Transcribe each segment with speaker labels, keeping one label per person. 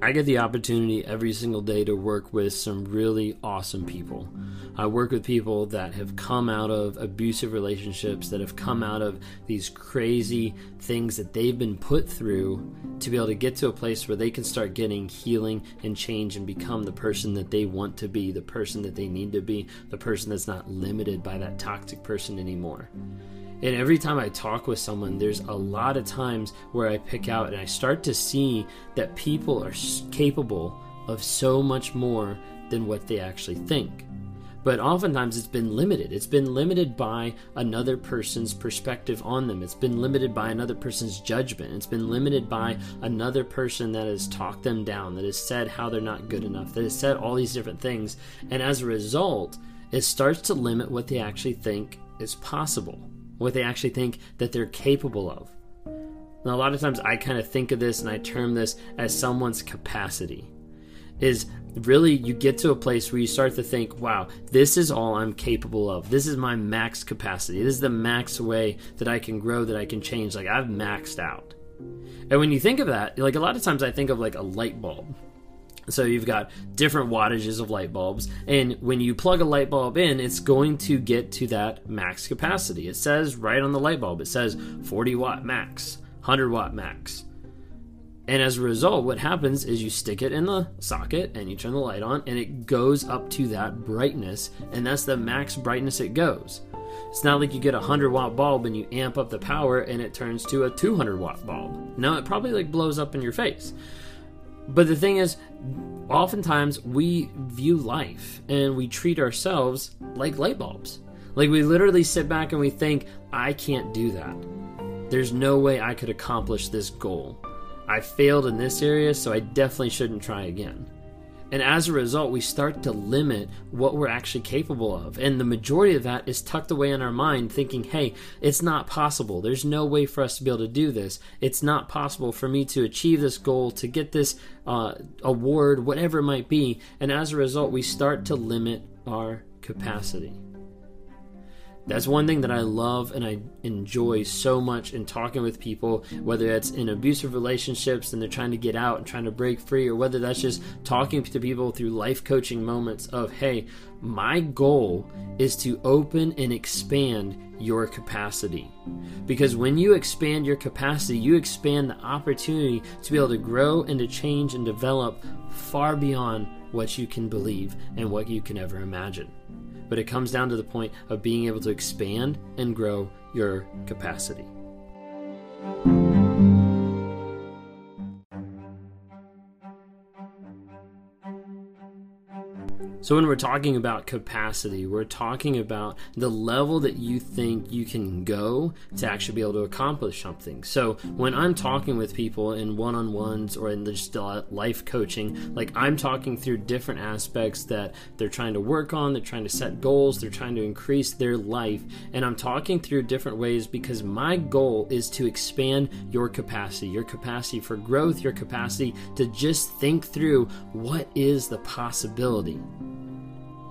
Speaker 1: I get the opportunity every single day to work with some really awesome people. I work with people that have come out of abusive relationships, that have come out of these crazy things that they've been put through to be able to get to a place where they can start getting healing and change and become the person that they want to be, the person that they need to be, the person that's not limited by that toxic person anymore. And every time I talk with someone, there's a lot of times where I pick out and I start to see that people are capable of so much more than what they actually think. But oftentimes it's been limited. It's been limited by another person's perspective on them. It's been limited by another person's judgment. It's been limited by another person that has talked them down, that has said how they're not good enough, that has said all these different things. And as a result, it starts to limit what they actually think is possible what they actually think that they're capable of. Now, a lot of times I kind of think of this and I term this as someone's capacity. Is really you get to a place where you start to think, wow, this is all I'm capable of. This is my max capacity. This is the max way that I can grow, that I can change. Like I've maxed out. And when you think of that, like a lot of times I think of like a light bulb. So you've got different wattages of light bulbs, and when you plug a light bulb in, it's going to get to that max capacity. It says right on the light bulb, it says 40 watt max, 100 watt max. And as a result, what happens is you stick it in the socket and you turn the light on, and it goes up to that brightness, and that's the max brightness it goes. It's not like you get a 100 watt bulb and you amp up the power and it turns to a 200 watt bulb. No, it probably like blows up in your face. But the thing is, oftentimes we view life and we treat ourselves like light bulbs. Like we literally sit back and we think, I can't do that. There's no way I could accomplish this goal. I failed in this area, so I definitely shouldn't try again. And as a result, we start to limit what we're actually capable of. And the majority of that is tucked away in our mind, thinking, hey, it's not possible. There's no way for us to be able to do this. It's not possible for me to achieve this goal, to get this uh, award, whatever it might be. And as a result, we start to limit our capacity. That's one thing that I love and I enjoy so much in talking with people, whether it's in abusive relationships and they're trying to get out and trying to break free, or whether that's just talking to people through life coaching moments of, hey, my goal is to open and expand your capacity. Because when you expand your capacity, you expand the opportunity to be able to grow and to change and develop far beyond what you can believe and what you can ever imagine but it comes down to the point of being able to expand and grow your capacity. So, when we're talking about capacity, we're talking about the level that you think you can go to actually be able to accomplish something. So, when I'm talking with people in one on ones or in just life coaching, like I'm talking through different aspects that they're trying to work on, they're trying to set goals, they're trying to increase their life. And I'm talking through different ways because my goal is to expand your capacity, your capacity for growth, your capacity to just think through what is the possibility.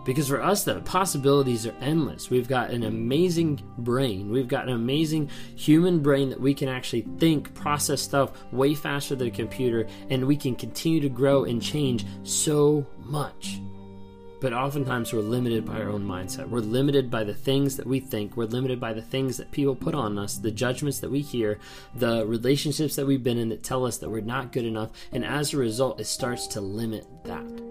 Speaker 1: Because for us, the possibilities are endless. We've got an amazing brain. We've got an amazing human brain that we can actually think, process stuff way faster than a computer, and we can continue to grow and change so much. But oftentimes we're limited by our own mindset. We're limited by the things that we think. We're limited by the things that people put on us, the judgments that we hear, the relationships that we've been in that tell us that we're not good enough. And as a result, it starts to limit that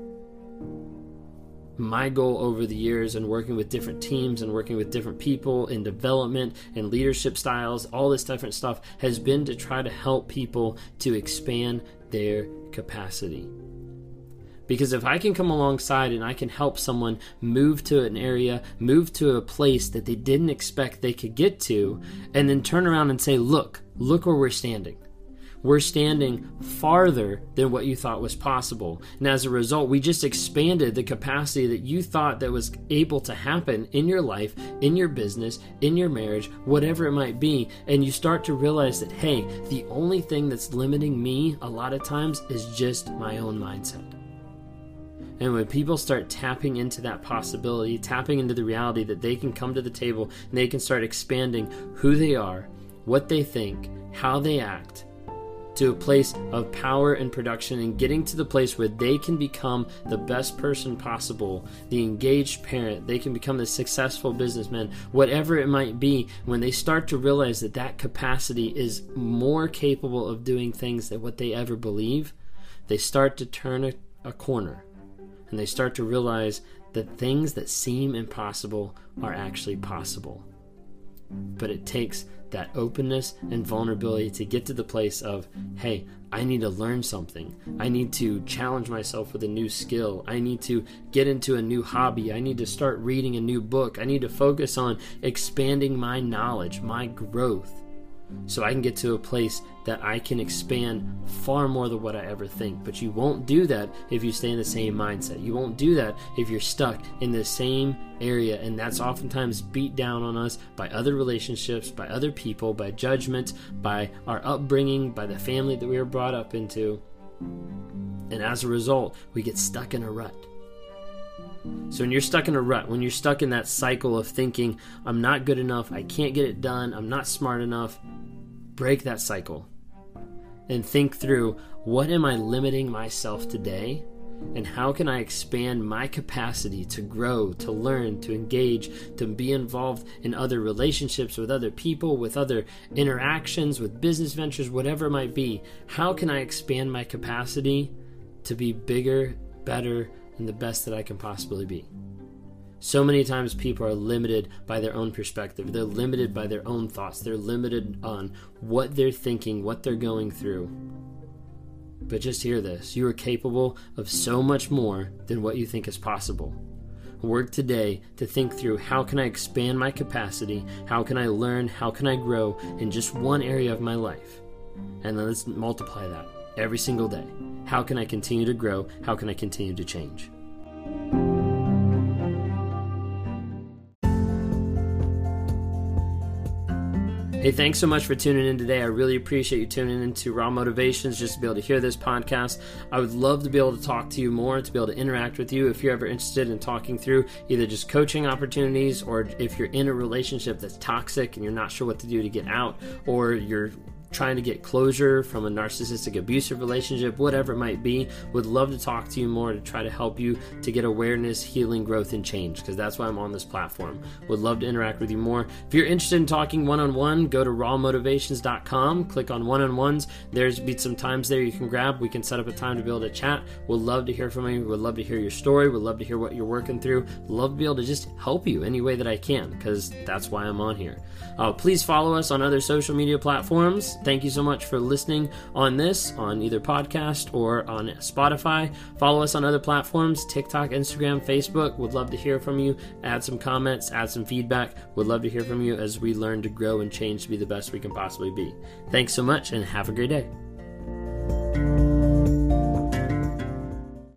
Speaker 1: my goal over the years and working with different teams and working with different people in development and leadership styles, all this different stuff has been to try to help people to expand their capacity. Because if I can come alongside and I can help someone move to an area, move to a place that they didn't expect they could get to, and then turn around and say, Look, look where we're standing we're standing farther than what you thought was possible. And as a result, we just expanded the capacity that you thought that was able to happen in your life, in your business, in your marriage, whatever it might be. And you start to realize that, hey, the only thing that's limiting me a lot of times is just my own mindset. And when people start tapping into that possibility, tapping into the reality that they can come to the table and they can start expanding who they are, what they think, how they act, to a place of power and production and getting to the place where they can become the best person possible, the engaged parent, they can become the successful businessman, whatever it might be, when they start to realize that that capacity is more capable of doing things than what they ever believe, they start to turn a, a corner and they start to realize that things that seem impossible are actually possible. But it takes that openness and vulnerability to get to the place of, hey, I need to learn something. I need to challenge myself with a new skill. I need to get into a new hobby. I need to start reading a new book. I need to focus on expanding my knowledge, my growth so I can get to a place that I can expand far more than what I ever think. But you won't do that if you stay in the same mindset. You won't do that if you're stuck in the same area. And that's oftentimes beat down on us by other relationships, by other people, by judgment, by our upbringing, by the family that we were brought up into. And as a result, we get stuck in a rut. So when you're stuck in a rut, when you're stuck in that cycle of thinking, I'm not good enough, I can't get it done, I'm not smart enough, break that cycle and think through what am I limiting myself today? And how can I expand my capacity to grow, to learn, to engage, to be involved in other relationships with other people, with other interactions, with business ventures, whatever it might be? How can I expand my capacity to be bigger, better, and the best that I can possibly be? So many times people are limited by their own perspective. They're limited by their own thoughts. They're limited on what they're thinking, what they're going through. But just hear this you are capable of so much more than what you think is possible. Work today to think through how can I expand my capacity? How can I learn? How can I grow in just one area of my life? And then let's multiply that every single day. How can I continue to grow? How can I continue to change? Hey, thanks so much for tuning in today. I really appreciate you tuning in to Raw Motivations just to be able to hear this podcast. I would love to be able to talk to you more, to be able to interact with you if you're ever interested in talking through either just coaching opportunities or if you're in a relationship that's toxic and you're not sure what to do to get out, or you're trying to get closure from a narcissistic abusive relationship, whatever it might be, would love to talk to you more to try to help you to get awareness, healing, growth, and change because that's why I'm on this platform. Would love to interact with you more. If you're interested in talking one on one, go to rawmotivations.com, click on one on ones. There's be some times there you can grab. We can set up a time to be able to chat. We'd love to hear from you. We'd love to hear your story. We'd love to hear what you're working through. Love to be able to just help you any way that I can because that's why I'm on here. Uh, please follow us on other social media platforms. Thank you so much for listening on this, on either podcast or on Spotify. Follow us on other platforms TikTok, Instagram, Facebook. Would love to hear from you. Add some comments, add some feedback. Would love to hear from you as we learn to grow and change to be the best we can possibly be. Thanks so much and have a great day.